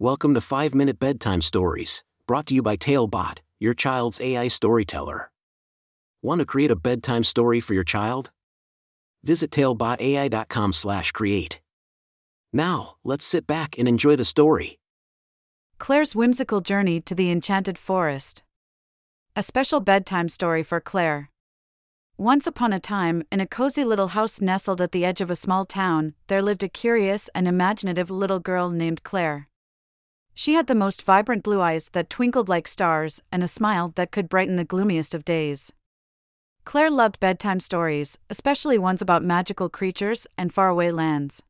Welcome to 5 Minute Bedtime Stories, brought to you by Talebot, your child's AI storyteller. Want to create a bedtime story for your child? Visit talebotai.com/create. Now, let's sit back and enjoy the story. Claire's whimsical journey to the enchanted forest. A special bedtime story for Claire. Once upon a time, in a cozy little house nestled at the edge of a small town, there lived a curious and imaginative little girl named Claire. She had the most vibrant blue eyes that twinkled like stars and a smile that could brighten the gloomiest of days. Claire loved bedtime stories, especially ones about magical creatures and faraway lands.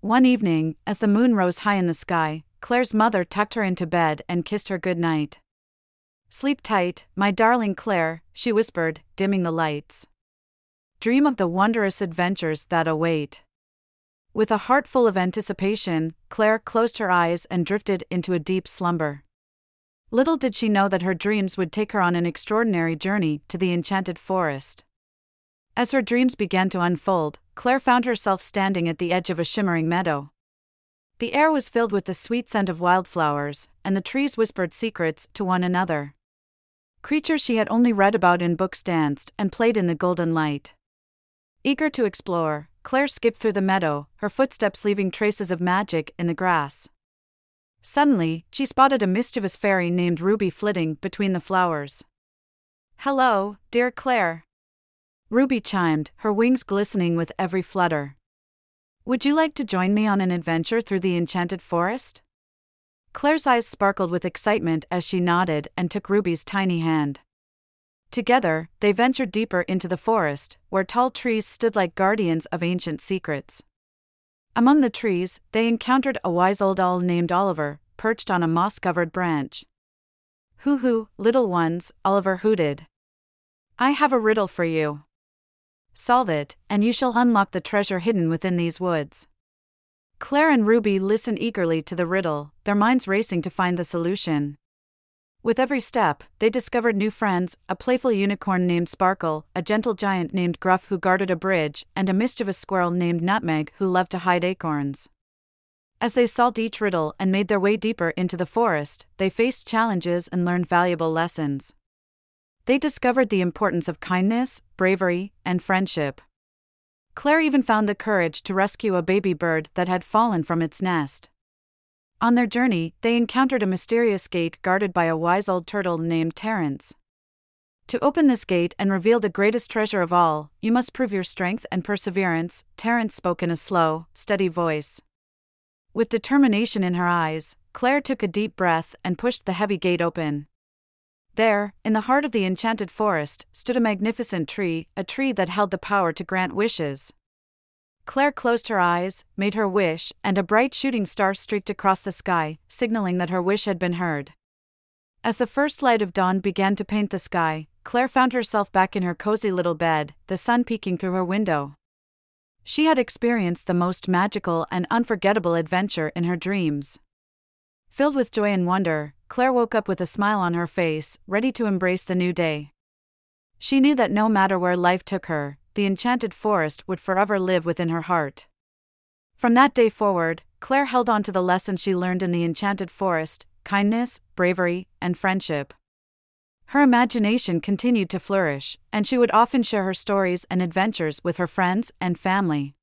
One evening, as the moon rose high in the sky, Claire's mother tucked her into bed and kissed her good night. Sleep tight, my darling Claire, she whispered, dimming the lights. Dream of the wondrous adventures that await. With a heart full of anticipation, Claire closed her eyes and drifted into a deep slumber. Little did she know that her dreams would take her on an extraordinary journey to the enchanted forest. As her dreams began to unfold, Claire found herself standing at the edge of a shimmering meadow. The air was filled with the sweet scent of wildflowers, and the trees whispered secrets to one another. Creatures she had only read about in books danced and played in the golden light. Eager to explore, Claire skipped through the meadow, her footsteps leaving traces of magic in the grass. Suddenly, she spotted a mischievous fairy named Ruby flitting between the flowers. Hello, dear Claire. Ruby chimed, her wings glistening with every flutter. Would you like to join me on an adventure through the enchanted forest? Claire's eyes sparkled with excitement as she nodded and took Ruby's tiny hand. Together, they ventured deeper into the forest, where tall trees stood like guardians of ancient secrets. Among the trees, they encountered a wise old owl named Oliver, perched on a moss covered branch. Hoo hoo, little ones, Oliver hooted. I have a riddle for you. Solve it, and you shall unlock the treasure hidden within these woods. Claire and Ruby listened eagerly to the riddle, their minds racing to find the solution. With every step, they discovered new friends a playful unicorn named Sparkle, a gentle giant named Gruff who guarded a bridge, and a mischievous squirrel named Nutmeg who loved to hide acorns. As they solved each riddle and made their way deeper into the forest, they faced challenges and learned valuable lessons. They discovered the importance of kindness, bravery, and friendship. Claire even found the courage to rescue a baby bird that had fallen from its nest. On their journey, they encountered a mysterious gate guarded by a wise old turtle named Terence. To open this gate and reveal the greatest treasure of all, you must prove your strength and perseverance, Terence spoke in a slow, steady voice. With determination in her eyes, Claire took a deep breath and pushed the heavy gate open. There, in the heart of the enchanted forest, stood a magnificent tree, a tree that held the power to grant wishes. Claire closed her eyes, made her wish, and a bright shooting star streaked across the sky, signaling that her wish had been heard. As the first light of dawn began to paint the sky, Claire found herself back in her cozy little bed, the sun peeking through her window. She had experienced the most magical and unforgettable adventure in her dreams. Filled with joy and wonder, Claire woke up with a smile on her face, ready to embrace the new day. She knew that no matter where life took her, the enchanted forest would forever live within her heart. From that day forward, Claire held on to the lessons she learned in the enchanted forest kindness, bravery, and friendship. Her imagination continued to flourish, and she would often share her stories and adventures with her friends and family.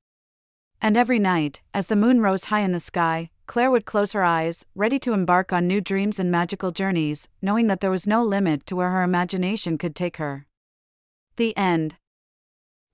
And every night, as the moon rose high in the sky, Claire would close her eyes, ready to embark on new dreams and magical journeys, knowing that there was no limit to where her imagination could take her. The end.